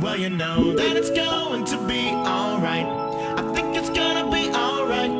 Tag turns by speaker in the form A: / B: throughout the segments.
A: Well, you know that it's going to be alright. I think it's gonna be alright.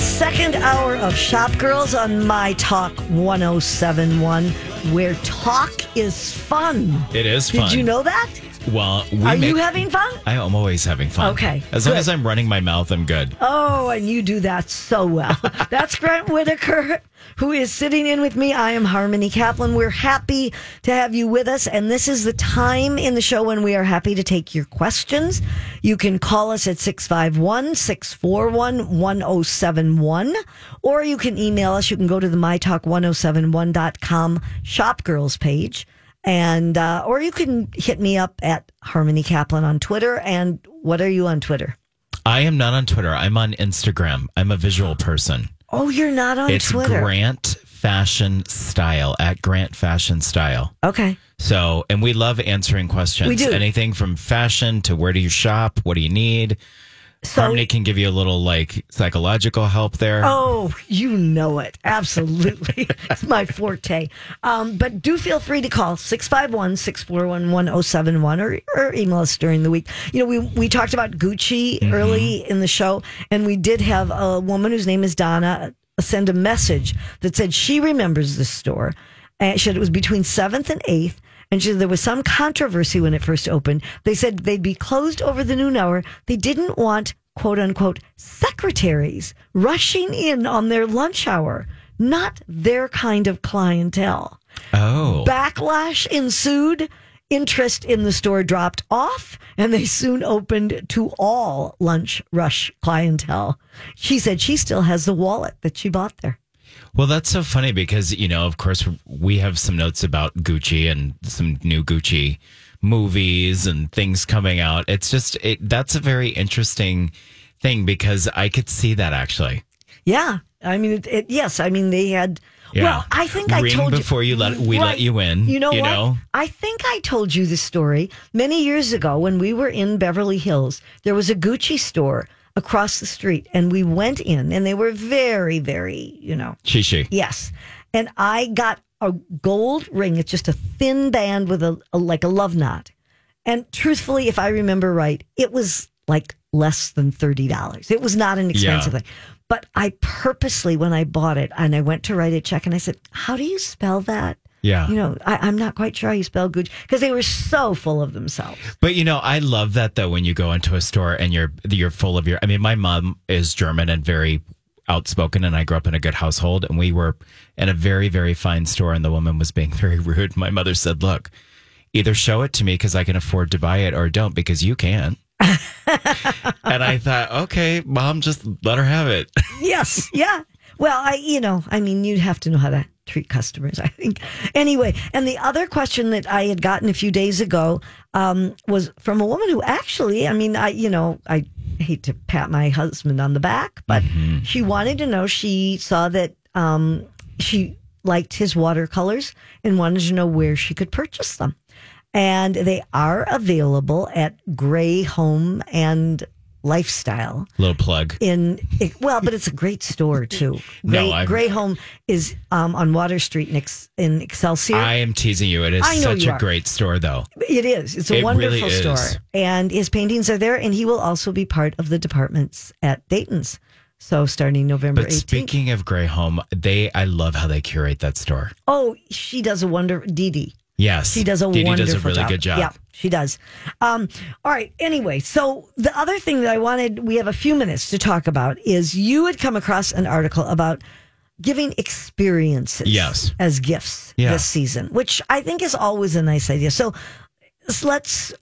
B: Second hour of Shop Girls on My Talk 1071, where talk is fun.
C: It is fun.
B: Did you know that?
C: Well, we
B: Are you having fun?
C: I am always having fun.
B: Okay,
C: As long as I'm running my mouth, I'm good.
B: Oh, and you do that so well. That's Grant Whitaker, who is sitting in with me. I am Harmony Kaplan. We're happy to have you with us, and this is the time in the show when we are happy to take your questions. You can call us at 651 641 1071, or you can email us. You can go to the mytalk1071.com shop girls page. And uh, or you can hit me up at Harmony Kaplan on Twitter. And what are you on Twitter?
C: I am not on Twitter. I'm on Instagram. I'm a visual person.
B: Oh, you're not on
C: it's
B: Twitter.
C: Grant Fashion Style at Grant Fashion Style.
B: Okay.
C: So, and we love answering questions.
B: We do.
C: Anything from fashion to where do you shop? What do you need?
B: So,
C: Harmony can give you a little like psychological help there.
B: oh, you know it. Absolutely. it's my forte. Um, but do feel free to call 651 641 1071 or or email us during the week. You know, we, we talked about Gucci
C: Mm-hmm.
B: early in the show, and we did have a woman whose name is Donna send a message that said she remembers this store. And she said it was between 7th and 8th. And she said there was some controversy when it first opened. They said they'd be closed over the noon hour. They didn't want, quote unquote, secretaries rushing in on their lunch hour. Not their kind of clientele.
C: Oh.
B: Backlash ensued. Interest in the store dropped off, and they soon opened to all lunch rush clientele. She said she still has the wallet that she bought there.
C: Well, that's so funny because, you know, of course, we have some notes about Gucci and some new Gucci movies and things coming out. It's just, it, that's a very interesting thing because I could see that actually.
B: Yeah, I mean, it, it, yes, I mean they had.
C: Yeah.
B: Well, I think I
C: Ring
B: told
C: before you let- we let you in,
B: You know
C: you
B: what?
C: know?
B: I think I told you this story many years ago when we were in Beverly Hills. There was a Gucci store across the street, and we went in, and they were very, very, you know,
C: Shishi.
B: Yes. And I got a gold ring. It's just a thin band with a, a like a love knot. And truthfully, if I remember right, it was like less than $30. It was not an expensive
C: Yeah.
B: thing. But I purposely, when I bought it and I went to write a check and I said, How do you spell that?
C: Yeah.
B: You know, I, I'm not quite sure how you spell Gucci because they were so full of themselves.
C: But you know, I love that though when you go into a store and you're you're full of your I mean, my mom is German and very outspoken and I grew up in a good household and we were in a very, very fine store and the woman was being very rude. My mother said, Look, either show it to me because I can afford to buy it or don't because you can't. and I thought, okay, mom, just let her have it.
B: yes, yeah. Well, I, you know, I mean, you'd have to know how to treat customers, I think. Anyway, and the other question that I had gotten a few days ago um, was from a woman who actually, I mean, I, you know, I hate to pat my husband on the back, but she wanted to know. She saw that um, she liked his watercolors and wanted to know where she could purchase them. And they are available at Gray Home and Lifestyle
C: Little plug.
B: in it, well, but it's a great store too.
C: No,
B: Gray,
C: I'm-
B: Gray Home is um, on Water Street in, Ex, in Excelsior.
C: I am teasing you. It is such a
B: are.
C: great store though.
B: it is. It's a
C: It
B: wonderful
C: really
B: store, and his paintings are there. And he will also be part of the departments at Dayton's. So starting November
C: But
B: 18th.
C: speaking of Grey Home, they I love how they curate that store.
B: oh, she does a wonder. Dee Dee.
C: Yes.
B: She does a
C: Dee Dee
B: wonderful
C: does a really
B: job.
C: good job.
B: Yeah, she does. Um, all right. Anyway, so the other thing that I wanted, we have a few minutes to talk about, is you had come across an article about giving experiences
C: Yes.
B: as gifts
C: Yeah.
B: this season, which I think is always a nice idea. So s- let's,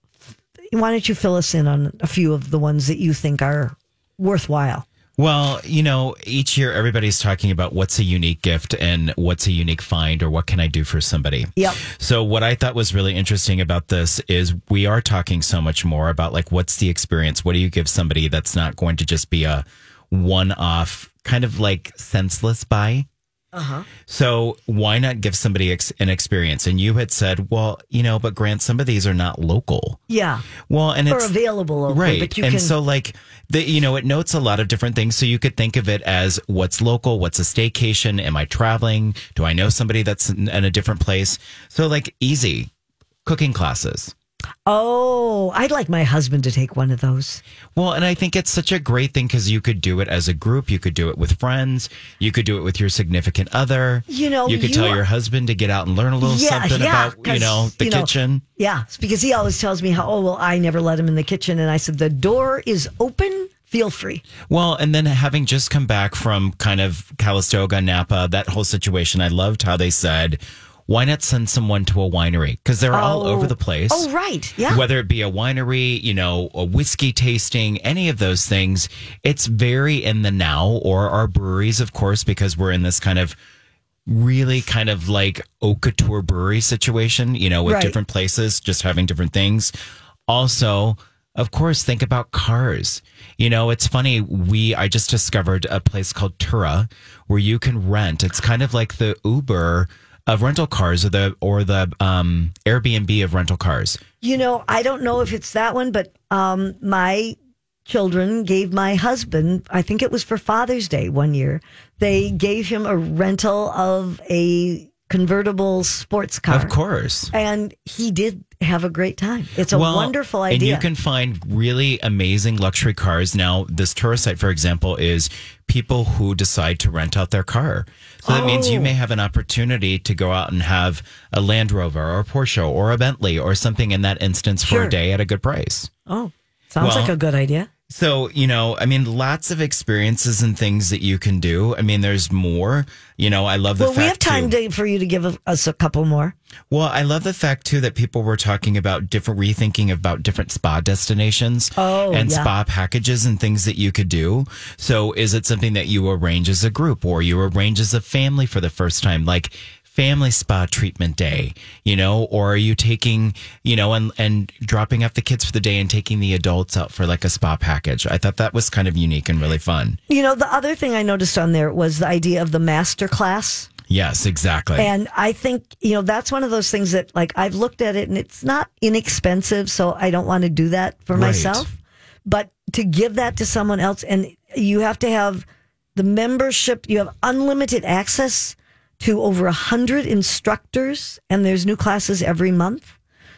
B: why don't you fill us in on a few of the ones that you think are worthwhile?
C: Well, you know, each year everybody's talking about what's a unique gift and what's a unique find or what can I do for somebody.
B: Yep.
C: So what I thought was really interesting about this is we are talking so much more about like what's the experience? What do you give somebody that's not going to just be a one-off kind of like senseless buy?
B: Uh-huh.
C: So why not give somebody ex- an experience? And you had said, well, you know, but Grant, some of these are not local.
B: Yeah.
C: Well, and
B: Or
C: it's
B: available locally,
C: right.
B: but you
C: and
B: can
C: so like the you know it notes a lot of different things. So you could think of it as what's local, what's a staycation, am I traveling? Do I know somebody that's in, in a different place? So like easy cooking classes.
B: Oh, I'd like my husband to take one of those.
C: Well, and I think it's such a great thing because you could do it as a group. You could do it with friends. You could do it with your significant other.
B: You know,
C: you could
B: you
C: tell
B: are-
C: your husband to get out and learn a little
B: Yeah,
C: something
B: yeah,
C: about you know the
B: you know,
C: kitchen.
B: Yeah, because he always tells me how, oh, well, I never let him in the kitchen. And I said, the door is open. Feel free.
C: Well, and then having just come back from kind of Calistoga, Napa, that whole situation, I loved how they said, why not send someone to a winery? Because they're all
B: Oh.
C: over the place.
B: Oh, right. Yeah.
C: Whether it be a winery, you know, a whiskey tasting, any of those things, it's very in the now, or our breweries, of course, because we're in this kind of really kind of like haute couture brewery situation, you know, with
B: Right.
C: different places, just having different things. Also, of course, think about cars. You know, it's funny. We, I just discovered a place called Turo where you can rent. It's kind of like the Uber of rental cars or the, or the, um, Airbnb of rental cars.
B: You know, I don't know if it's that one, but um, my children gave my husband, I think it was for Father's Day one year, they gave him a rental of a convertible sports car.
C: Of course.
B: And he did have a great time. It's a
C: Well,
B: wonderful idea.
C: And you can find really amazing luxury cars. Now, this tourist site, for example, is people who decide to rent out their car. So that means you
B: Oh.
C: may have an opportunity to go out and have a Land Rover or a Porsche or a Bentley or something in that instance for
B: Sure.
C: a day at a good price.
B: oh, sounds
C: Well,
B: like a good idea.
C: So, you know, I mean, lots of experiences and things that you can do. I mean, there's more. You know, I love the
B: Well,
C: fact
B: we have time
C: too-
B: to, for you to give us a couple more.
C: well, I love the fact too that people were talking about different rethinking about different spa destinations
B: Oh,
C: and
B: yeah.
C: spa packages and things that you could do. So is it something that you arrange as a group or you arrange as a family for the first time? Like family spa treatment day, you know, or are you taking, you know, and and dropping off the kids for the day and taking the adults out for like a spa package? I thought that was kind of unique and really fun.
B: You know, the other thing I noticed on there was the idea of the master class.
C: Yes, exactly.
B: And I think, you know, that's one of those things that like I've looked at it and it's not inexpensive. So I don't want to do that for
C: Right.
B: myself. But to give that to someone else and you have to have the membership, you have unlimited access to over a hundred instructors and there's new classes every month.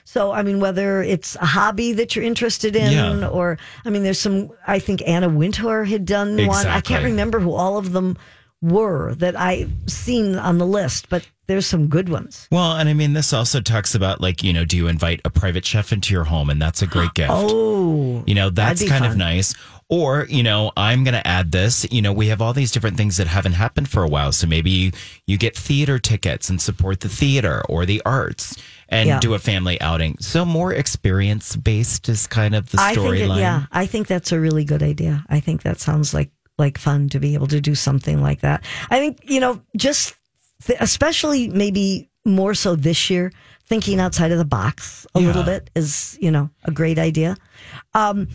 B: So, I mean, whether it's a hobby that you're interested in,
C: Yeah.
B: or I mean, there's some. I think Anna Wintour had done one. I can't remember who all of them were that I've seen on the list, but there's some good ones.
C: Well, and I mean, this also talks about like, you know, do you invite a private chef into your home? And that's a great gift.
B: Oh,
C: You know, that's kind of nice. Or, you know, I'm going to add this. You know, we have all these different things that haven't happened for a while. So maybe you, you get theater tickets and support the theater or the arts and
B: Yeah.
C: do a family outing. So more experience based is kind of the
B: I think it,
C: storyline.
B: yeah, I think that's a really good idea. I think that sounds like like fun to be able to do something like that. I think you know, just th- especially maybe more so this year, thinking outside of the box a little bit is you know a great idea. Um,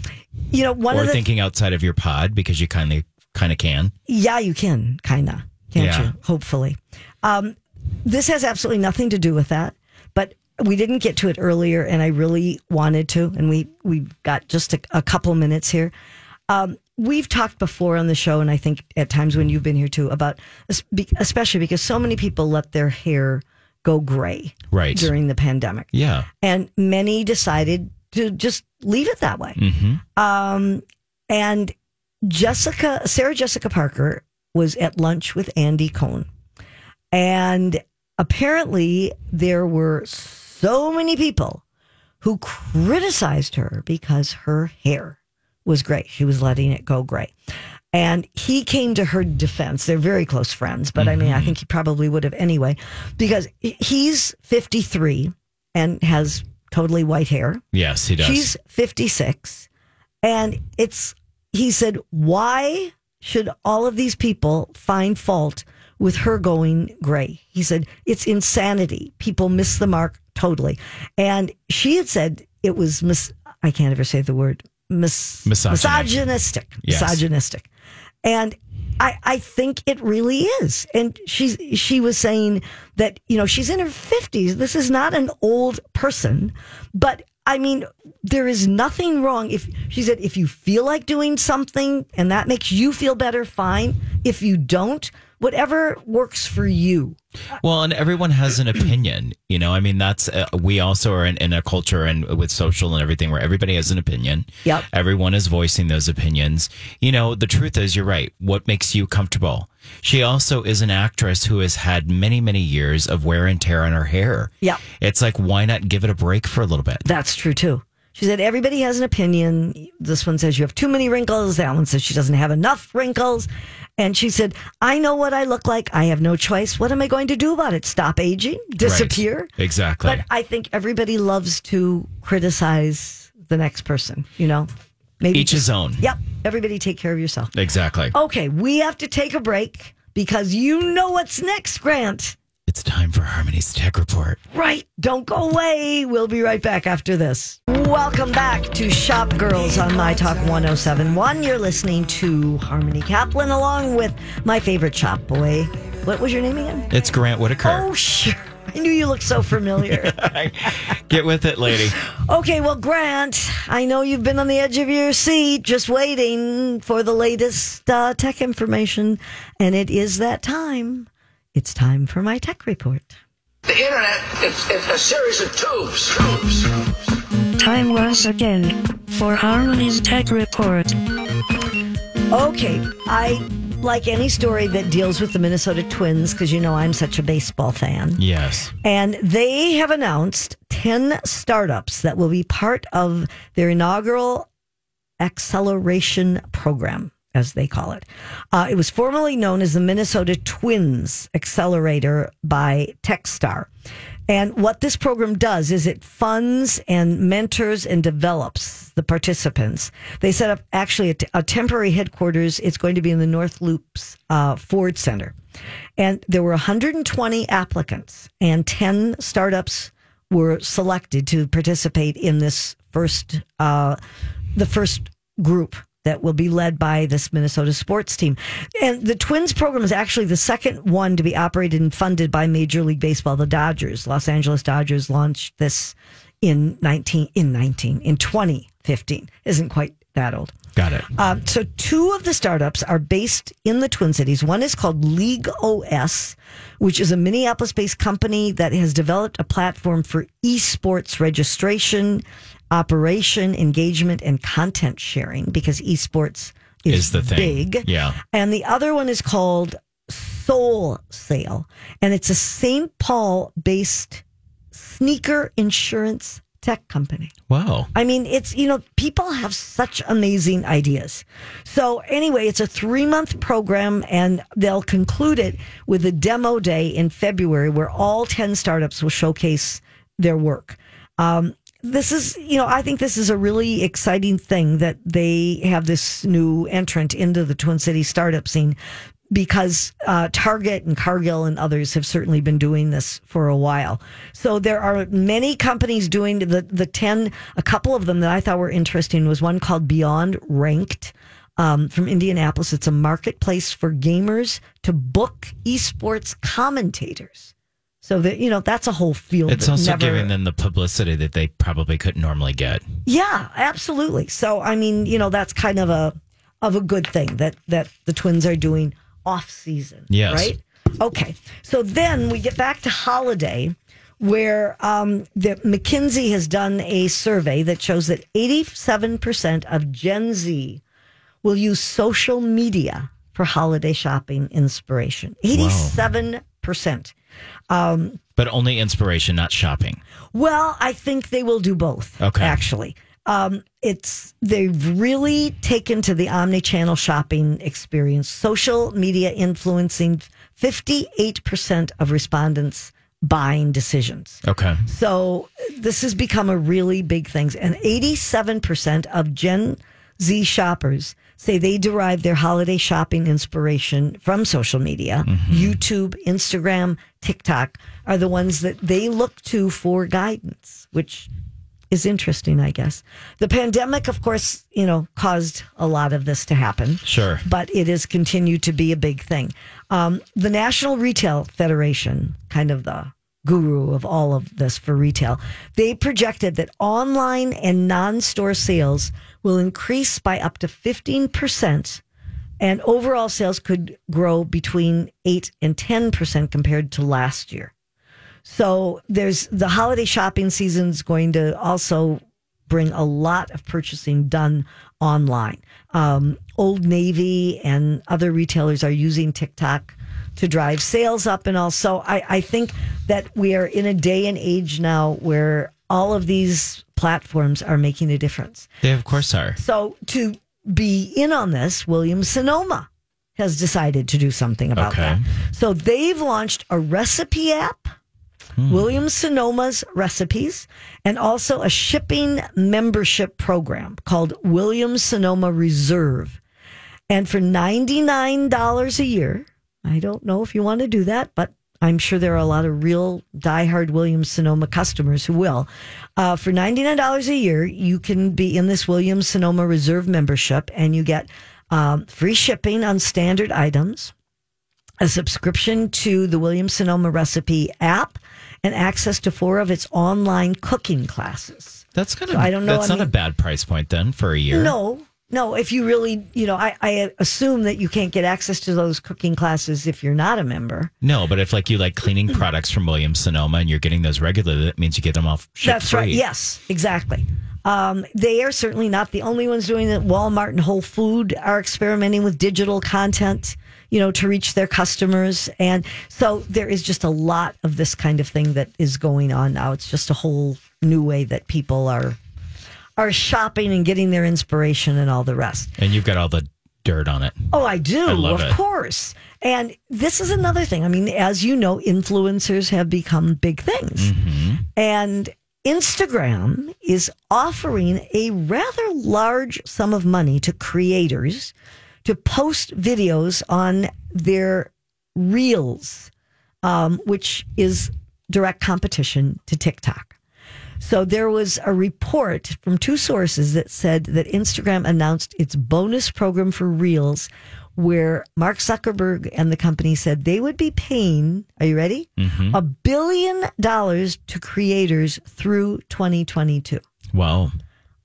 B: you know, one
C: Or
B: of the
C: thinking outside of your pod because you kind of kind of can.
B: Yeah, you can, kind of, can't
C: Yeah.
B: you? Hopefully. Um, this has absolutely nothing to do with that, but we didn't get to it earlier, and I really wanted to, and we we've got just a, a couple minutes here. Um, we've talked before on the show, and I think at times when you've been here too, about especially because so many people let their hair go gray
C: Right.
B: during the pandemic,
C: Yeah.
B: and many decided to just leave it that way.
C: hmm
B: Um, and Jessica, Sarah Jessica Parker was at lunch with Andy Cohen. And apparently there were so many people who criticized her because her hair was gray. She was letting it go gray. And he came to her defense. They're very close friends, but I mean, I think he probably would have anyway, because he's 53 and has totally white hair.
C: Yes, he does.
B: She's 56. And it's, he said, why should all of these people find fault with her going gray? He said, it's insanity. People miss the mark totally. And she had said it was mis, I can't ever say the word, mis,
C: Misogyny.
B: misogynistic.
C: Yes.
B: Misogynistic. And I, I think it really is. And she's she was saying that, you know, she's in her fifties. This is not an old person. But I mean, there is nothing wrong if she said if you feel like doing something and that makes you feel better, fine. If you don't, whatever works for you.
C: Well, and everyone has an opinion. You know, I mean, that's uh, we also are in, in a culture and with social and everything where everybody has an opinion.
B: Yep.
C: Everyone is voicing those opinions. You know, the truth is, you're right. What makes you comfortable? She also is an actress who has had many, many years of wear and tear on her hair.
B: Yep.
C: It's like, why not give it a break for a little bit?
B: That's true too. She said everybody has an opinion. This one says you have too many wrinkles. That one says she doesn't have enough wrinkles. And she said, I know what I look like. I have no choice. What am I going to do about it? Stop aging? Disappear?
C: Right. Exactly.
B: But I think everybody loves to criticize the next person, you know? Maybe
C: Each his own.
B: Yep. Everybody take care of yourself.
C: Exactly.
B: Okay, we have to take a break because you know what's next, Grant.
C: It's time for Harmony's Tech Report.
B: Right. Don't go away. We'll be right back after this. Welcome back to Shop Girls on My Talk 1071. You're listening to Harmony Kaplan along with my favorite shop boy. What was your name again?
C: It's Grant Whitaker.
B: Oh, sure. I knew you looked so familiar.
C: Get with it, lady.
B: okay, well, Grant, I know you've been on the edge of your seat just waiting for the latest uh, tech information, and it is that time. It's time for my tech report.
D: The internet is, is a series of tubes. tubes.
E: Time once again for Harmony's Tech Report.
B: Okay, I like any story that deals with the Minnesota Twins because you know I'm such a baseball fan.
C: Yes.
B: And they have announced 10 startups that will be part of their inaugural acceleration program, as they call it. Uh, it was formerly known as the Minnesota Twins Accelerator by Techstar. And what this program does is it funds and mentors and develops the participants. They set up actually a, t- a temporary headquarters. It's going to be in the North Loops uh, Ford Center. And there were 120 applicants, and 10 startups were selected to participate in this first, uh, the first group that will be led by this Minnesota sports team. And the Twins program is actually the second one to be operated and funded by Major League Baseball. The Dodgers, Los Angeles Dodgers, launched this in 19 in 19 in 2015. Isn't quite that old.
C: Got it.
B: Um, so two of the startups are based in the Twin Cities. One is called League OS, which is a Minneapolis-based company that has developed a platform for esports registration, operation, engagement, and content sharing because esports is,
C: Is the thing.
B: big.
C: Yeah.
B: And the other one is called Soul Sale, and it's a St. Paul-based sneaker insurance tech company.
C: Wow.
B: I mean, it's, you know, people have such amazing ideas. So, anyway, it's a three month program and they'll conclude it with a demo day in February where all 10 startups will showcase their work. Um, this is, you know, I think this is a really exciting thing that they have this new entrant into the Twin Cities startup scene because uh, Target and Cargill and others have certainly been doing this for a while. So there are many companies doing the the ten. A couple of them that I thought were interesting was one called Beyond Ranked. Um, from Indianapolis, it's a marketplace for gamers to book esports commentators. So that you know, that's a whole field.
C: It's also
B: never-
C: giving them the publicity that they probably couldn't normally get.
B: yeah, absolutely. So I mean, you know, that's kind of a of a good thing that that the twins are doing off season.
C: Yes.
B: Right? Okay. So then we get back to holiday where um, the McKinsey has done a survey that shows that 87% of Gen Z will use social media for holiday shopping inspiration. 87%.
C: But only inspiration, not shopping.
B: Well, I think they will do both.
C: Okay.
B: Actually, um, it's they've really taken to the omni-channel shopping experience. Social media influencing fifty-eight percent of respondents' buying decisions.
C: Okay.
B: So this has become a really big thing, and eighty-seven percent of Gen Z shoppers say they derive their holiday shopping inspiration from social media. YouTube, Instagram, TikTok are the ones that they look to for guidance, which is interesting, I guess. The pandemic, of course, you know, caused a lot of this to happen.
C: Sure.
B: But it has continued to be a big thing. Um, the National Retail Federation, kind of the guru of all of this for retail, they projected that online and non store sales will increase by up to 15%, and overall sales could grow between 8 and 10% compared to last year. So there's the holiday shopping season is going to also bring a lot of purchasing done online. Um, Old Navy and other retailers are using TikTok to drive sales up and also I, I think that we are in a day and age now where all of these platforms are making a difference.
C: They of course are.
B: So to be in on this, Williams Sonoma has decided to do something about
C: Okay.
B: that. So they've launched a recipe app, hmm. Williams Sonoma's recipes, and also a shipping membership program called Williams Sonoma Reserve. And for $99 a year, I don't know if you want to do that, but I'm sure there are a lot of real diehard Williams Sonoma customers who will. Uh, for $99 a year, you can be in this Williams Sonoma Reserve membership and you get um, free shipping on standard items, a subscription to the Williams Sonoma recipe app, and access to four of its online cooking classes.
C: That's kind of.
B: So I don't know,
C: That's
B: I
C: not a bad price point then for a year.
B: No, no. If you really, you know, I, I assume that you can't get access to those cooking classes if you're not a member.
C: No, but if like you like cleaning products from Williams Sonoma and you're getting those regularly, that means you get them off.
B: That's
C: free.
B: right. Yes, exactly. Um, they are certainly not the only ones doing it. Walmart and Whole Food are experimenting with digital content, you know, to reach their customers. And so there is just a lot of this kind of thing that is going on now. It's just a whole new way that people are are shopping and getting their inspiration and all the rest.
C: And you've got all the dirt on it.
B: Oh, I do,
C: I
B: of
C: it.
B: course. And this is another thing. I mean, as you know, influencers have become big things. And Instagram is offering a rather large sum of money to creators to post videos on their reels, um, which is direct competition to TikTok. So there was a report from two sources that said that Instagram announced its bonus program for Reels, where Mark Zuckerberg and the company said they would be paying, are you ready? A billion dollars to creators through 2022.
C: Wow,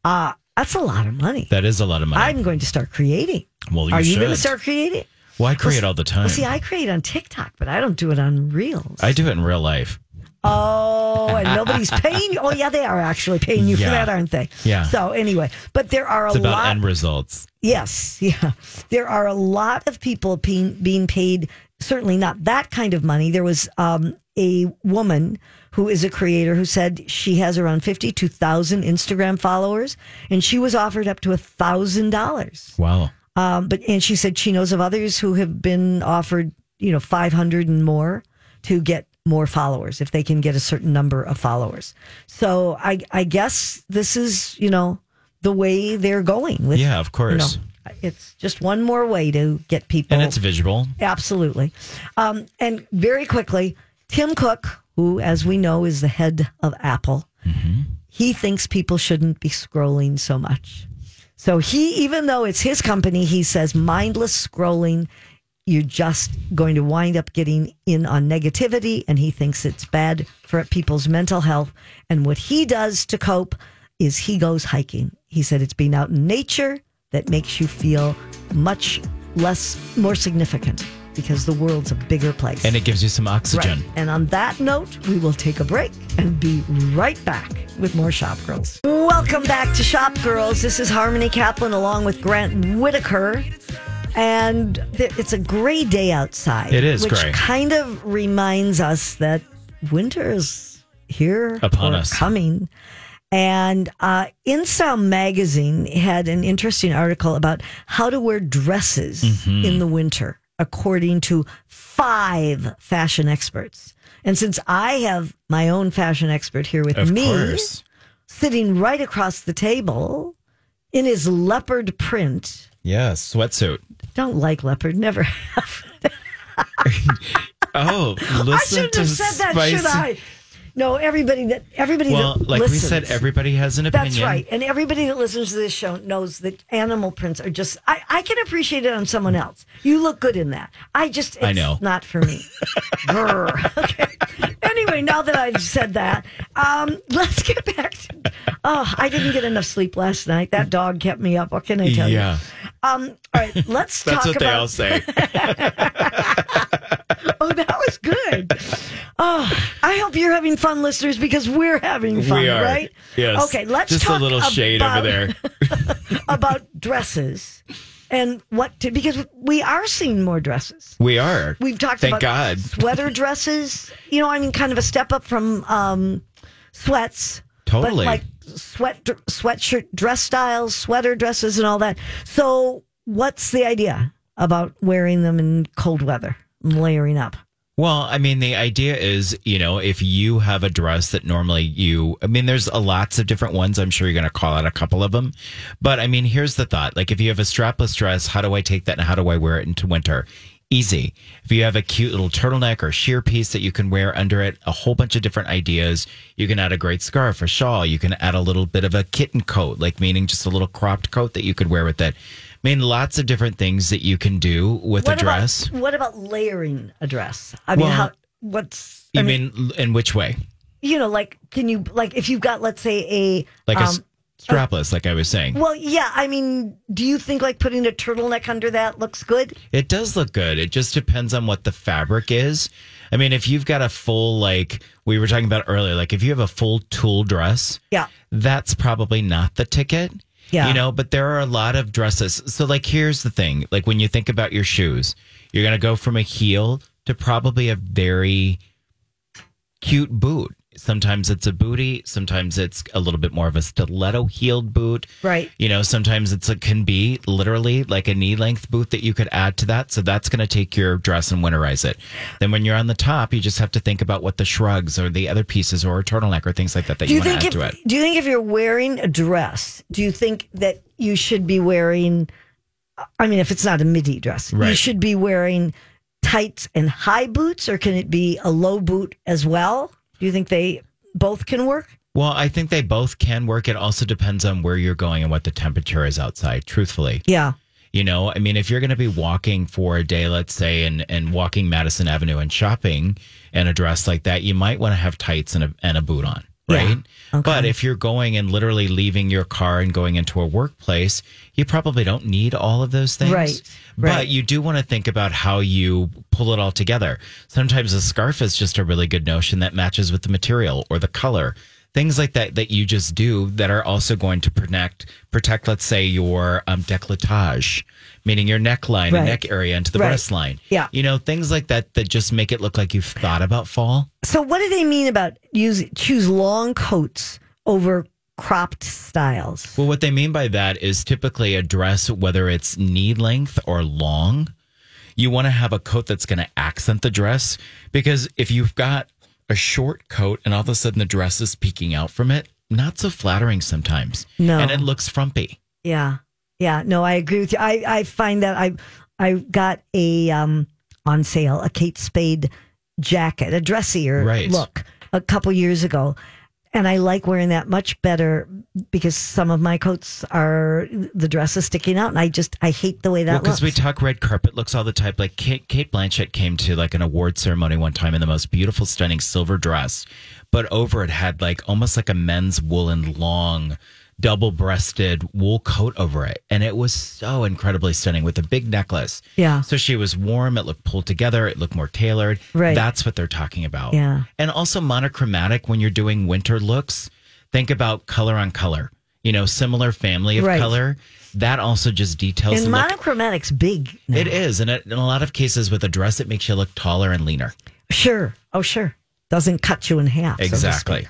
B: Uh, that's a lot of money.
C: that is a lot of money.
B: I'm going to start creating.
C: well, you
B: Are you
C: should.
B: going to start creating?
C: Well, I create all the time.
B: Well, see, I create on TikTok, but I don't do it on Reels.
C: I do it in real life.
B: Oh, and nobody's paying you. Oh, yeah, they are actually paying you for that, aren't they?
C: Yeah.
B: So anyway, but there are a
C: It's about
B: lot.
C: end results.
B: yes, yeah, there are a lot of people being being paid. Certainly not that kind of money. There was um, a woman who is a creator who said she has around fifty two thousand Instagram followers, and she was offered up to a thousand dollars.
C: Wow.
B: Um, but and she said she knows of others who have been offered, you know, five hundred and more to get more followers if they can get a certain number of followers. So I I guess this is you know the way they're going with.
C: Yeah, of
B: you
C: course.
B: know, it's just one more way to get people.
C: And it's visual.
B: Absolutely. Um, and very quickly, Tim Cook, who, as we know, is the head of Apple, he thinks people shouldn't be scrolling so much. So he, even though it's his company, he says mindless scrolling, you're just going to wind up getting in on negativity. And he thinks it's bad for people's mental health. And what he does to cope is he goes hiking. He said it's being out in nature that makes you feel much less, more significant because the world's a bigger place.
C: And it gives you some oxygen.
B: Right. And on that note, we will take a break and be right back with more Shop Girls. Welcome back to Shop Girls. This is Harmony Kaplan along with Grant Whitaker. And th- it's a gray day outside.
C: It is
B: which
C: gray.
B: kind of reminds us that winter is here
C: Upon us.
B: coming. And uh, InStyle magazine had an interesting article about how to wear dresses
C: Mm-hmm.
B: in the winter, according to five fashion experts. And since I have my own fashion expert here with
C: Of
B: me,
C: course.
B: sitting right across the table, in his leopard print.
C: Yeah, sweatsuit.
B: Don't like leopard, never have.
C: Oh,
B: I shouldn't
C: to
B: have said that, should I? No, everybody that everybody
C: Well,
B: that
C: like
B: listens,
C: we said, everybody has an opinion.
B: That's right. And everybody that listens to this show knows that animal prints are just, I, I can appreciate it on someone else. You look good in that. I just, it's
C: I know.
B: not for me. Okay. Anyway, now that I've said that, um, let's get back to, oh, I didn't get enough sleep last night. That dog kept me up. What can I tell
C: Yeah.
B: you? Um, all right, let's talk.
C: That's
B: talk
C: what they all say.
B: oh, that was good. Oh, I hope you're having fun, listeners, because we're having fun,
C: we are.
B: right?
C: Yes.
B: Okay, let's
C: Just
B: talk
C: a little shade
B: about-
C: over there.
B: about dresses and what to because we are seeing more dresses.
C: We are.
B: We've talked
C: Thank
B: about
C: God.
B: sweater dresses. You know, I mean, kind of a step up from um, sweats.
C: Totally.
B: But like sweat sweatshirt dress styles, sweater dresses, and all that. So, what's the idea about wearing them in cold weather, layering up?
C: Well, I mean, the idea is, you know, if you have a dress that normally you, I mean, there's a lots of different ones. I'm sure you're going to call out a couple of them. But I mean, here's the thought. Like, if you have a strapless dress, how do I take that and how do I wear it into winter? Easy. If you have a cute little turtleneck or sheer piece that you can wear under it, a whole bunch of different ideas. You can add a great scarf or shawl. You can add a little bit of a kitten coat, like meaning just a little cropped coat that you could wear with it. I mean, lots of different things that you can do with a dress.
B: About, what about layering a dress? I mean,
C: Well,
B: how? What's
C: you
B: I mean,
C: mean in which way?
B: you know, like, can you like if you've got, let's say, a
C: like a
B: um,
C: s- strapless, like I was saying.
B: Well, yeah. I mean, do you think like putting a turtleneck under that looks good?
C: It does look good. It just depends on what the fabric is. I mean, if you've got a full, like we were talking about earlier, like if you have a full tulle dress,
B: Yeah.
C: that's probably not the ticket.
B: Yeah.
C: You know, but there are a lot of dresses. So, like, here's the thing like, when you think about your shoes, you're going to go from a heel to probably a very cute boot. Sometimes it's a booty. Sometimes it's a little bit more of a stiletto heeled boot.
B: Right.
C: You know, sometimes it's a, can be literally like a knee length boot that you could add to that. So that's going to take your dress and winterize it. Then when you're on the top, you just have to think about what the shrugs or the other pieces or a turtleneck or things like that that
B: Do
C: you,
B: you
C: want to add
B: if
C: to it.
B: do you think if you're wearing a dress, do you think that you should be wearing? I mean, if it's not a midi dress, you should be wearing tights and high boots, or can it be a low boot as well? Do you think they both can work?
C: Well, I think they both can work. It also depends on where you're going and what the temperature is outside, truthfully.
B: Yeah.
C: You know, I mean, if you're going to be walking for a day, let's say, and, and walking Madison Avenue and shopping in a dress like that, you might want to have tights and a, and a boot on,
B: Yeah.
C: right?
B: Okay.
C: But if you're going and literally leaving your car and going into a workplace, you probably don't need all of those things.
B: Right,
C: But
B: right.
C: you do want to think about how you pull it all together. Sometimes a scarf is just a really good notion that matches with the material or the color. Things like that that you just do that are also going to protect protect, let's say, your um, décolletage, meaning your neckline
B: Right.
C: and neck area into the
B: Right.
C: breast line.
B: Yeah.
C: You know, things like that that just make it look like you've thought about fall.
B: So, what do they mean about use choose long coats over cropped styles?
C: Well, what they mean by that is typically a dress, whether it's knee length or long, you want to have a coat that's going to accent the dress. Because if you've got a short coat and all of a sudden the dress is peeking out from it, not so flattering sometimes.
B: No.
C: And it looks frumpy.
B: Yeah. Yeah. No, I agree with you. I, I find that I I got a um on sale, a Kate Spade jacket, a dressier
C: Right.
B: look a couple years ago. And I like wearing that much better because some of my coats are the dress is sticking out, and I just I hate the way that
C: Well, because
B: looks.
C: we talk red carpet looks all the time. Like Kate, Cate Blanchett came to like an award ceremony one time in the most beautiful, stunning silver dress, but over it had like almost like a men's woolen long, double breasted wool coat over it, and it was so incredibly stunning with a big necklace.
B: Yeah.
C: So she was warm. It looked pulled together. It looked more tailored.
B: Right.
C: That's what they're talking about.
B: Yeah.
C: And also monochromatic when you're doing winter looks. Think about color on color. You know, similar family of
B: Right.
C: color. That also just details
B: and
C: the look
B: monochromatic's big. now.
C: it is, and it, in a lot of cases with a dress, it makes you look taller and leaner.
B: Sure. Oh, sure. Doesn't cut you in half.
C: Exactly.
B: speak.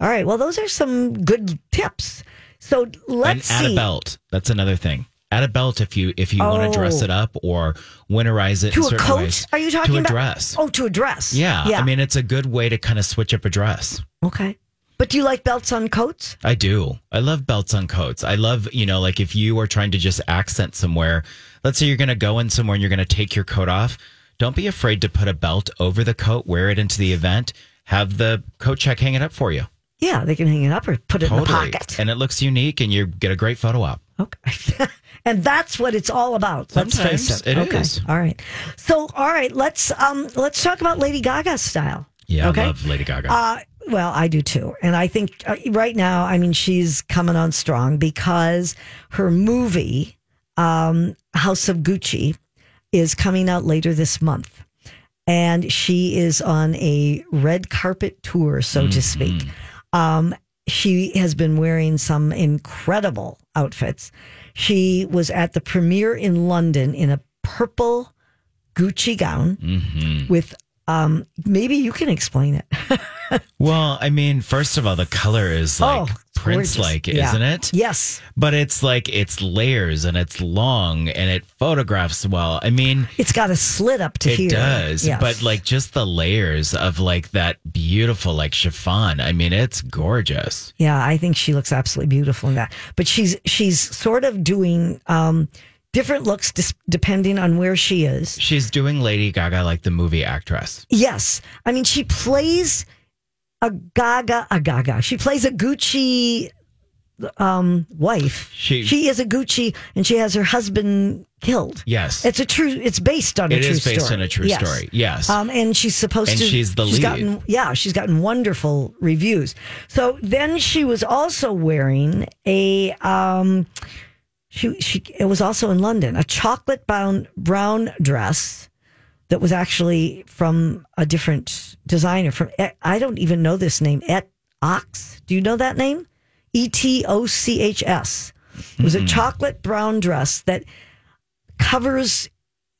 B: All right. Well, those are some good tips. So let's
C: add
B: see.
C: a belt. That's another thing. Add a belt if you if you want to dress
B: Oh.
C: it up or winterize it
B: to
C: in
B: a
C: certain
B: coat?
C: ways.
B: Are you talking
C: to a dress?
B: Oh, to a dress.
C: yeah.
B: Yeah.
C: I mean, it's a good way to kind of switch up a dress.
B: okay. But do you like belts on coats?
C: I do. I love belts on coats. I love, you know, like if you are trying to just accent somewhere, let's say you're going to go in somewhere and you're going to take your coat off, don't be afraid to put a belt over the coat, wear it into the event, have the coat check hang it up for you.
B: Yeah, they can hang it up or put it in the
C: Totally.
B: pocket.
C: And it looks unique and you get a great photo op.
B: Okay. and that's what it's all about. Let's face
C: Sometimes
B: it.
C: it
B: okay.
C: is.
B: All right. So, all right, let's um let's talk about Lady Gaga's style.
C: Yeah,
B: Okay.
C: I love Lady Gaga.
B: Uh, well, I do too. And I think uh, right now, I mean, she's coming on strong because her movie, um, House of Gucci, is coming out later this month. And she is on a red carpet tour, so to speak. Um, she has been wearing some incredible outfits. She was at the premiere in London in a purple Gucci gown
C: Mm-hmm.
B: with, um, maybe you can explain it.
C: well, I mean, first of all, the color is like
B: Oh,
C: Prince like.
B: Yeah.
C: isn't it?
B: Yes.
C: But it's like it's layers and it's long and it photographs well. I mean,
B: It's got a slit up to
C: it
B: here.
C: does.
B: Yes.
C: But like just the layers of like that beautiful like chiffon. I mean, it's gorgeous.
B: yeah, I think she looks absolutely beautiful in that. But she's she's sort of doing um, different looks dis- depending on where she is.
C: She's doing Lady Gaga like the movie actress.
B: Yes, I mean she plays a Gaga, a Gaga. She plays a Gucci um, wife.
C: She-
B: she is a Gucci, and she has her husband killed.
C: Yes.
B: It's a true. It's based on a
C: It
B: true
C: is based
B: story.
C: on a true
B: Yes.
C: story. Yes.
B: Um, and she's supposed
C: And
B: to.
C: she's the lead.
B: Gotten, yeah, she's gotten wonderful reviews. So then she was also wearing a. Um, she she it was also in London a chocolate brown brown dress that was actually from a different designer from I don't even know this name Et Ox. Do you know that name? E T O C H S. It was a chocolate brown dress that covers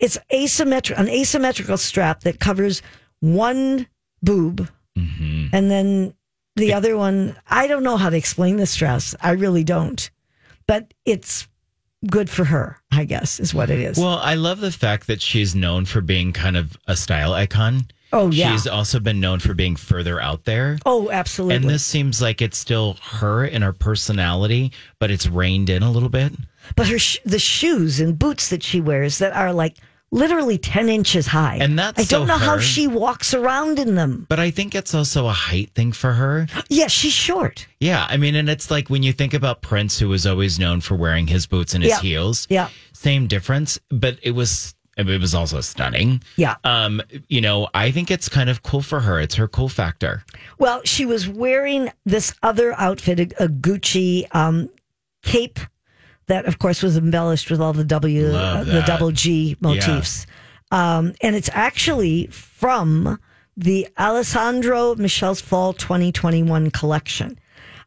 B: it's asymmetric an asymmetrical strap that covers one boob
C: Mm-hmm.
B: and then the other one I don't know how to explain this dress. I really don't. But it's good for her, I guess, is what it is.
C: Well, I love the fact that she's known for being kind of a style icon.
B: Oh, yeah.
C: She's also been known for being further out there.
B: oh, absolutely.
C: And this seems like it's still her and her personality, but it's reined in a little bit.
B: but her sh- the shoes and boots that she wears that are like literally 10 inches high.
C: And that's
B: I don't
C: so
B: know how she walks around in them.
C: But I think it's also a height thing for her.
B: Yeah, she's short.
C: Yeah. I mean, and it's like when you think about Prince, who was always known for wearing his boots and his
B: Yeah.
C: heels.
B: Yeah.
C: Same difference, but it was. It was also stunning.
B: Yeah.
C: Um, you know, I think it's kind of cool for her. It's her cool factor.
B: Well, she was wearing this other outfit, a, a Gucci um, cape that, of course, was embellished with all the W, uh, the double G motifs. Um, and it's actually from the Alessandro Michele's Fall 2021 collection.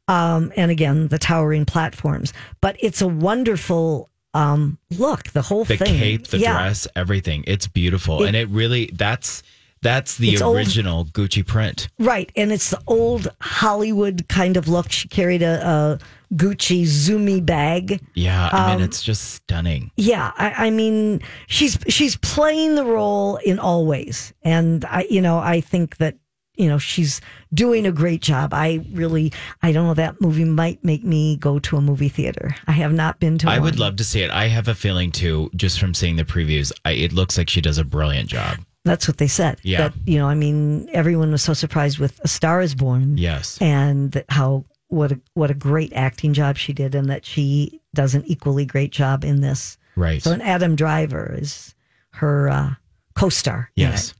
B: Um, and again, the towering platforms. But it's a wonderful um, look, the whole
C: The
B: thing.
C: cape, the
B: Yeah.
C: dress, everything. It's beautiful.
B: It-
C: and it really that's that's the
B: It's old-
C: original Gucci print.
B: Right. And it's the old Hollywood kind of look. She carried a, a Gucci Zumi bag.
C: Yeah, I
B: Um,
C: mean it's just stunning.
B: Yeah, I, I mean, she's she's playing the role in all ways, and I, you know, I think that you know she's doing a great job. I really, I don't know, that movie might make me go to a movie theater. I have not been to.
C: I
B: one.
C: would love to see it. I have a feeling too, just from seeing the previews. I, it looks like she does a brilliant job.
B: That's what they said.
C: Yeah.
B: That you know, I mean, everyone was so surprised with A Star Is Born.
C: Yes.
B: and how what a what a great acting job she did, and that she does an equally great job in this.
C: Right.
B: So, and Adam Driver is her uh, co-star.
C: yes.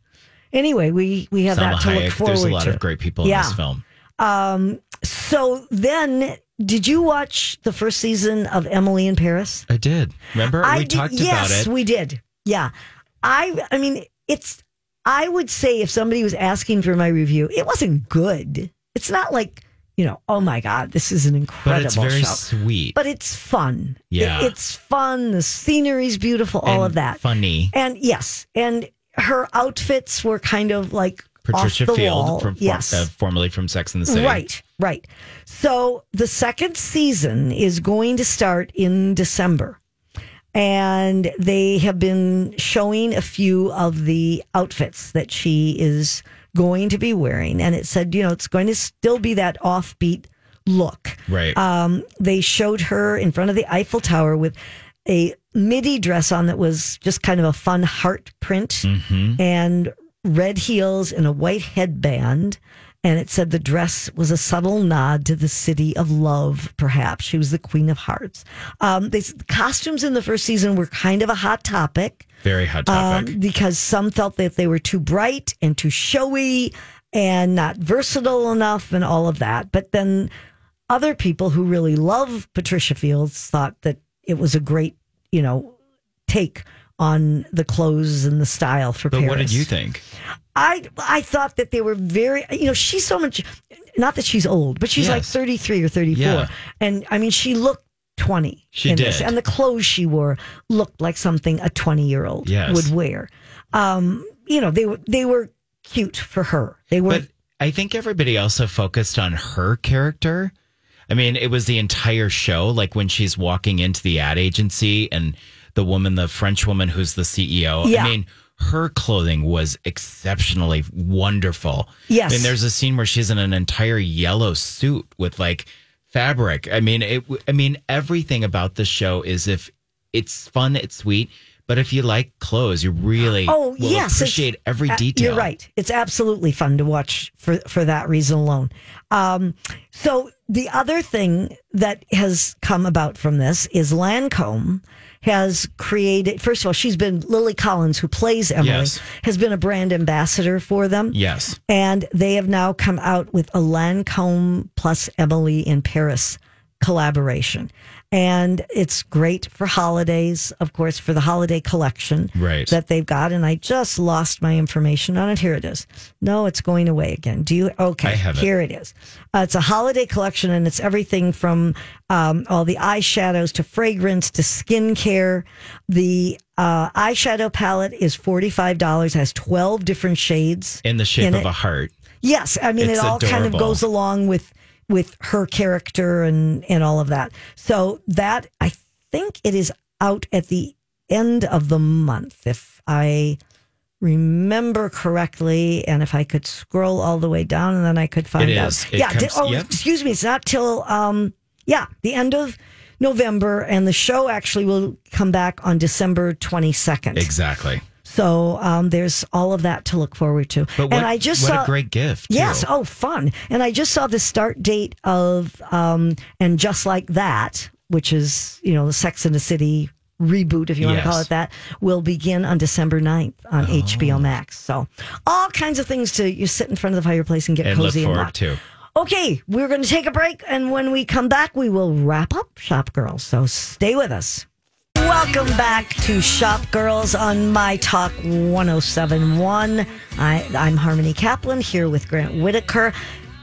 B: Anyway, we we have
C: Salma
B: that to look
C: Hayek.
B: forward
C: There's a lot
B: to.
C: of great people
B: Yeah.
C: in this film.
B: Um, so then, did you watch the first season of Emily in Paris?
C: I did. Remember we
B: did-
C: talked
B: yes,
C: about it.
B: Yes, we did. Yeah, I. I mean, it's. I would say if somebody was asking for my review, it wasn't good. It's not like you know, oh my god, this is an incredible.
C: but it's very
B: show.
C: sweet.
B: But it's fun.
C: Yeah.
B: It- it's fun. The scenery's beautiful. All
C: and
B: of that.
C: Funny.
B: And yes, and her outfits were kind of like
C: Patricia Field
B: wall.
C: from
B: yes.
C: uh, formerly from Sex and the City.
B: Right, right. So the second season is going to start in December. And they have been showing a few of the outfits that she is going to be wearing. And it said, you know, it's going to still be that offbeat look.
C: Right.
B: Um, they showed her in front of the Eiffel Tower with a midi dress on that was just kind of a fun heart print and red heels and a white headband. And it said the dress was a subtle nod to the city of love, perhaps. She was the queen of hearts. Um, they, costumes in the first season were kind of a hot topic
C: Very hot topic.
B: um, because some felt that they were too bright and too showy and not versatile enough and all of that. But then other people who really love Patricia Fields thought that it was a great, you know, take on the clothes and the style for
C: but
B: Paris.
C: what did you think?
B: I I thought that they were very you know she's so much not that she's old but she's like 33 or 34
C: Yeah.
B: and I mean she looked 20
C: She
B: in this,
C: did.
B: and the clothes she wore looked like something a 20 year old
C: Yes.
B: would wear um you know they were they were cute for her they were
C: But I think everybody also focused on her character. I mean, it was the entire show, like when she's walking into the ad agency and the woman, the French woman who's the CEO.
B: Yeah.
C: I mean, her clothing was exceptionally wonderful.
B: Yes.
C: Mean, there's a scene where she's in an entire yellow suit with like fabric. I mean, it. I mean, everything about the show is if it's fun, it's sweet. But if you like clothes, you really
B: Oh yes,
C: appreciate every detail.
B: You're right. It's absolutely fun to watch for for that reason alone. Um, so the other thing that has come about from this is Lancome has created. First of all, she's been Lily Collins, who plays Emily,
C: Yes.
B: has been a brand ambassador for them.
C: Yes.
B: And they have now come out with a Lancome plus Emily in Paris collaboration. And it's great for holidays, of course, for the holiday collection
C: Right.
B: that they've got. And I just lost my information on it. Here it is. No, it's going away again. Do you? Okay.
C: Have it.
B: Here it is. Uh, it's a holiday collection and it's everything from um, all the eyeshadows to fragrance to skincare. The uh, eyeshadow palette is $45, has 12 different shades.
C: in the shape
B: in
C: of
B: it.
C: a heart.
B: Yes, I mean
C: It's
B: it all kind of goes along with with her character and and all of that. So that I think it is out at the end of the month if I remember correctly and if I could scroll all the way down and then I could find
C: It
B: out.
C: is. It
B: yeah, di-
C: comes-
B: oh
C: yep.
B: excuse me, it's not till um yeah, the end of November and the show actually will come back on December 22nd.
C: Exactly.
B: So um, there's all of that to look forward to.
C: But what,
B: and I just
C: what
B: saw
C: a great gift. too.
B: Yes. Oh, fun. And I just saw the start date of um, and just like that, which is you know the Sex and the City reboot, if you want to call it that, will begin on December 9th on HBO
C: Oh.
B: Max. So all kinds of things to you sit in front of the fireplace and get
C: And look
B: cozy and
C: forward
B: watch.
C: to.
B: Okay, we're going to take a break, and when we come back, we will wrap up Shop Girls. So stay with us. Welcome back to Shop Girls on My Talk 1071. I, I'm Harmony Kaplan here with Grant Whitaker,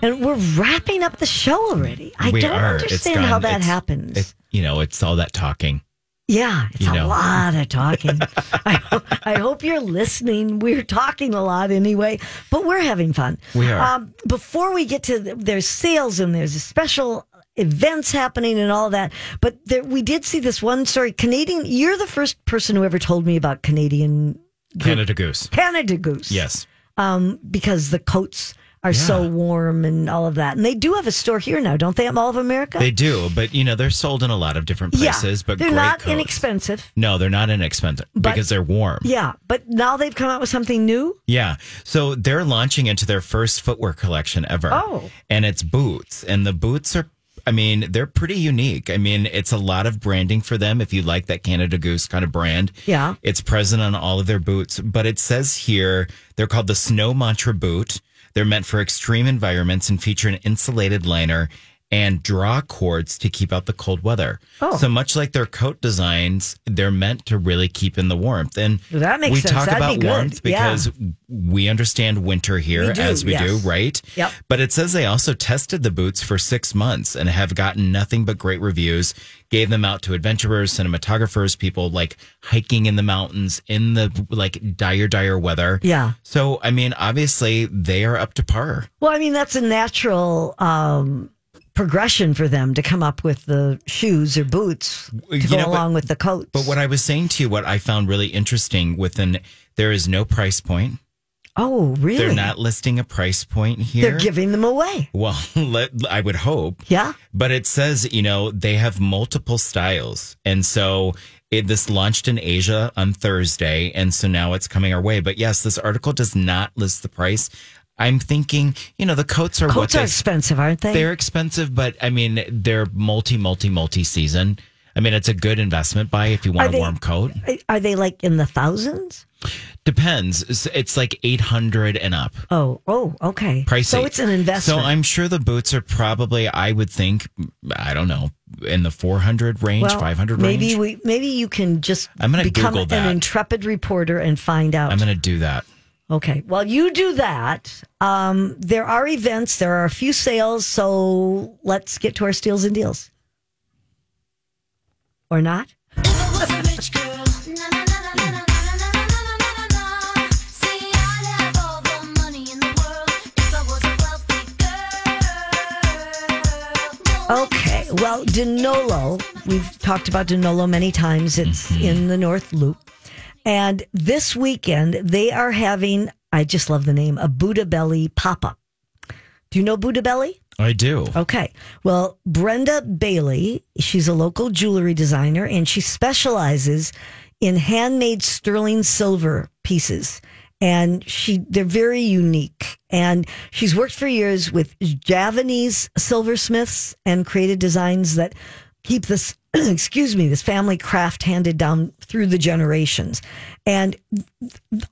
B: and we're wrapping up the show already. I
C: we
B: don't
C: are.
B: Understand how that
C: it's-
B: happens.
C: it- you know, it's all that talking.
B: Yeah, it's
C: You
B: a
C: know.
B: lot of talking. I, ho- I hope you're listening. We're talking a lot anyway, but we're having fun.
C: We are.
B: Um, before we get to the, there's sales and there's a special events happening and all that, but there, we did see this one story. Canadian, you're the first person who ever told me about Canadian
C: Canada Goose.
B: Canada Goose.
C: Yes.
B: Um, because the coats are so warm and all of that. And they do have a store here now, don't they, at Mall of America?
C: They do, but you know, they're sold in a lot of different places,
B: yeah,
C: but
B: they're not
C: coats.
B: inexpensive.
C: No, they're not inexpensive
B: But-
C: because they're warm.
B: Yeah, but now they've come out with something new.
C: Yeah. So they're launching into their first footwear collection ever.
B: Oh.
C: And it's boots. And the boots are, I mean, they're pretty unique. I mean, it's a lot of branding for them if you like that Canada Goose kind of brand.
B: Yeah.
C: It's present on all of their boots. But it says here they're called the Snow Mantra Boot. They're meant for extreme environments and feature an insulated liner and draw cords to keep out the cold weather.
B: Oh.
C: So much like their coat designs, they're meant to really keep in the warmth. And
B: That makes
C: we
B: sense.
C: talk
B: That'd
C: about
B: be
C: warmth
B: Yeah.
C: because we understand winter here
B: We do,
C: as we
B: yes.
C: do, right?
B: Yep.
C: But it says they also tested the boots for six months and have gotten nothing but great reviews. Gave them out to adventurers, cinematographers, people like hiking in the mountains in the like dire, dire weather.
B: Yeah.
C: So, I mean, obviously they are up to par.
B: Well, I mean, that's a natural um, progression for them to come up with the shoes or boots to
C: You
B: go
C: know, but-
B: along with the coats.
C: But what I was saying to you, what I found really interesting within there is no price point.
B: Oh, really?
C: They're not listing a price point here.
B: They're giving them away.
C: well, let, I would hope.
B: Yeah.
C: But it says, you know, they have multiple styles. And so it, this launched in Asia on Thursday. And so now it's coming our way. But yes, this article does not list the price. I'm thinking, you know, the coats are what
B: Coats are
C: they,
B: expensive, aren't they?
C: they're expensive, but I mean, they're multi, multi, multi season. I mean, it's a good investment buy if you want
B: Are
C: a
B: they-
C: warm coat.
B: Are they like in the thousands?
C: Depends. It's, it's like 800 and up.
B: Oh, oh, okay.
C: Pricey.
B: So it's an investment.
C: So I'm sure the boots are probably, I would think, I don't know, in the 400 range,
B: well,
C: 500
B: maybe we maybe you can just
C: I'm gonna
B: become
C: Google
B: an intrepid reporter and find out.
C: I'm going to do that.
B: Okay. Well, you do that. Um, there are events, there are a few sales. So let's get to our steals and deals. Or not? Okay. Well, Denolo, we've talked about Denolo many times. It's mm-hmm. in the North Loop. And this weekend, they are having, I just love the name, a Buddha Belly pop up. Do you know Buddha Belly?
C: I do.
B: Okay. Well, Brenda Bailey, she's a local jewelry designer and she specializes in handmade sterling silver pieces. And she they're very unique. And she's worked for years with Javanese silversmiths and created designs that keep this excuse me, this family craft handed down through the generations. And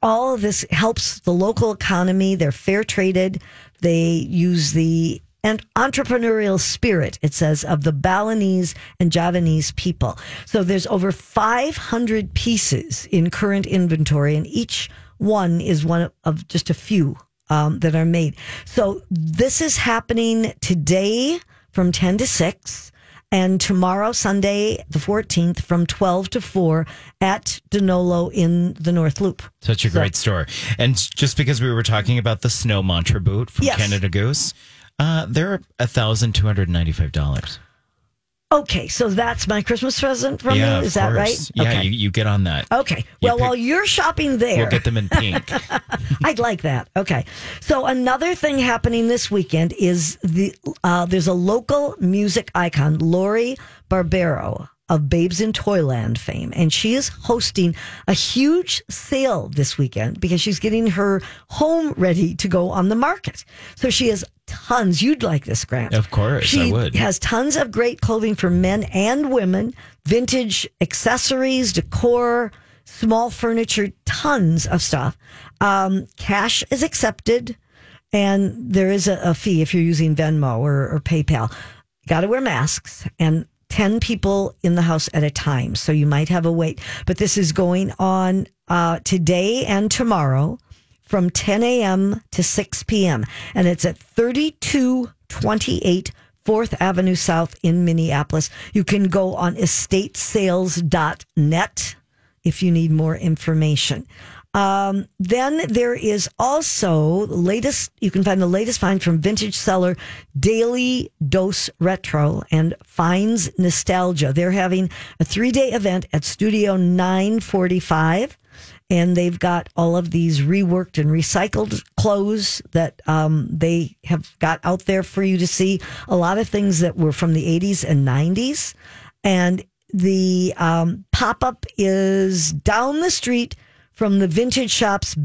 B: all of this helps the local economy. They're fair traded. They use the and entrepreneurial spirit, it says, of the Balinese and Javanese people. So there's over 500 pieces in current inventory, and each one is one of just a few um, that are made. So this is happening today from 10 to 6 and tomorrow, Sunday, the 14th, from 12 to 4 at Danolo in the North Loop.
C: Such a great store. And just because we were talking about the snow mantra boot from
B: Yes.
C: Canada Goose, uh, they're $1,295.
B: Okay, so that's my Christmas present from
C: yeah,
B: you. Is that right?
C: Yeah,
B: okay.
C: you, you get on that.
B: Okay.
C: You
B: Well,
C: pick-
B: while you're shopping there,
C: We'll get them in pink.
B: I'd like that. Okay. So another thing happening this weekend is the uh, there's a local music icon, Lori Barbero of Babes in Toyland fame, and she is hosting a huge sale this weekend because she's getting her home ready to go on the market. So she has tons. You'd like this, Grant?
C: Of course, I
B: she
C: would.
B: Has tons of great clothing for men and women, vintage accessories, decor small furniture, tons of stuff. Um, cash is accepted, and there is a, a fee if you're using Venmo or, or PayPal. Got to wear masks and 10 people in the house at a time. So you might have a wait. But this is going on uh, today and tomorrow from 10 a.m. to 6 p.m. And it's at 3228 4th Avenue South in Minneapolis. You can go on estatesales.net if you need more information. Um, then there is also latest, you can find the latest find from Vintage Seller Daily Dose Retro and Finds Nostalgia. They're having a three day event at Studio 945 and they've got all of these reworked and recycled clothes that um, they have got out there for you to see. A lot of things that were from the 80s and 90s. And the um, pop up is down the street from the vintage shop's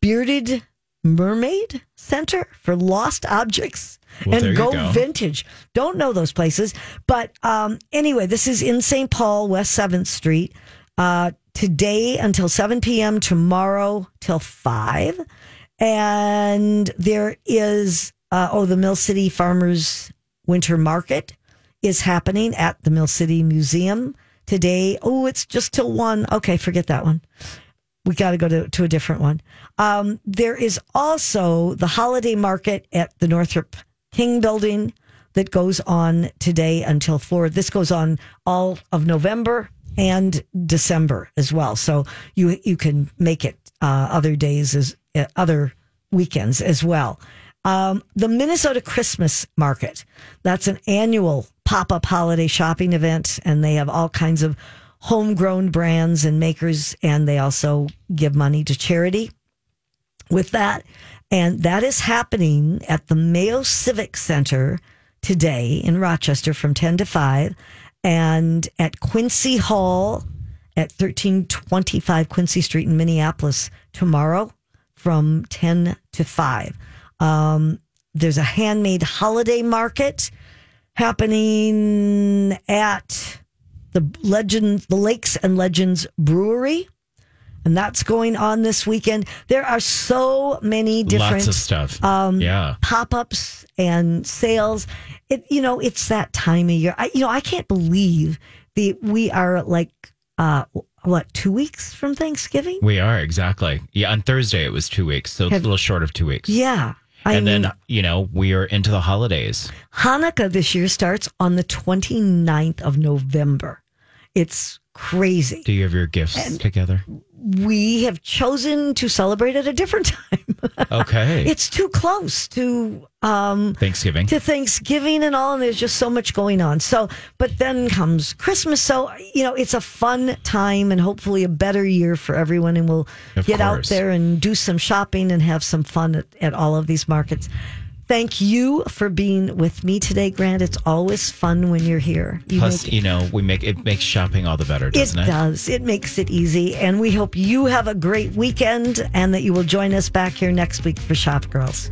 B: Bearded Mermaid Center for Lost Objects.
C: Well,
B: and go,
C: go.
B: vintage. Don't know those places. But um, anyway, this is in St. Paul, West 7th Street. Uh, today until 7 p.m., tomorrow till 5. And there is, uh, oh, the Mill City Farmers Winter Market is happening at the Mill City Museum today. Oh, it's just till 1. Okay, forget that one we got to go to, to a different one. Um, there is also the holiday market at the Northrup King building that goes on today until four. This goes on all of November and December as well. So you, you can make it, uh, other days as uh, other weekends as well. Um, the Minnesota Christmas Market. That's an annual pop up holiday shopping event, and they have all kinds of homegrown brands and makers, and they also give money to charity. with that. And that is happening at the Mayo Civic Center today in Rochester from 10 to 5 and at Quincy Hall at 1325 Quincy Street in Minneapolis tomorrow from 10 to 5. Um, there's a handmade holiday market happening at the Legends, the Lakes and Legends Brewery. And that's going on this weekend. There are so many different
C: Lots of stuff.
B: um,
C: yeah.
B: pop-ups and sales. It you know it's that time of year. I you know I can't believe the we are like uh what two weeks from Thanksgiving.
C: We are exactly. Yeah, on Thursday it was two weeks, so it's
B: Have-
C: a little short of two weeks.
B: Yeah, I
C: and
B: mean
C: then you know we are into the holidays.
B: Hanukkah this year starts on the 29th of November. It's crazy.
C: Do you have your gifts together?
B: We have chosen to celebrate at a different time.
C: Okay.
B: it's too close to um
C: Thanksgiving.
B: to Thanksgiving and all, and there's just so much going on. So, but then comes Christmas. So, you know, it's a fun time and hopefully a better year for everyone. And we'll
C: Of
B: get out there and do some shopping and have some fun at, at all of these markets. Thank you for being with me today, Grant. It's always fun when you're here. You
C: Plus,
B: make-
C: you know, we make it makes shopping all the better, doesn't it? it?
B: does. It makes it easy. And we hope you have a great weekend and that you will join us back here next week for Shop Girls.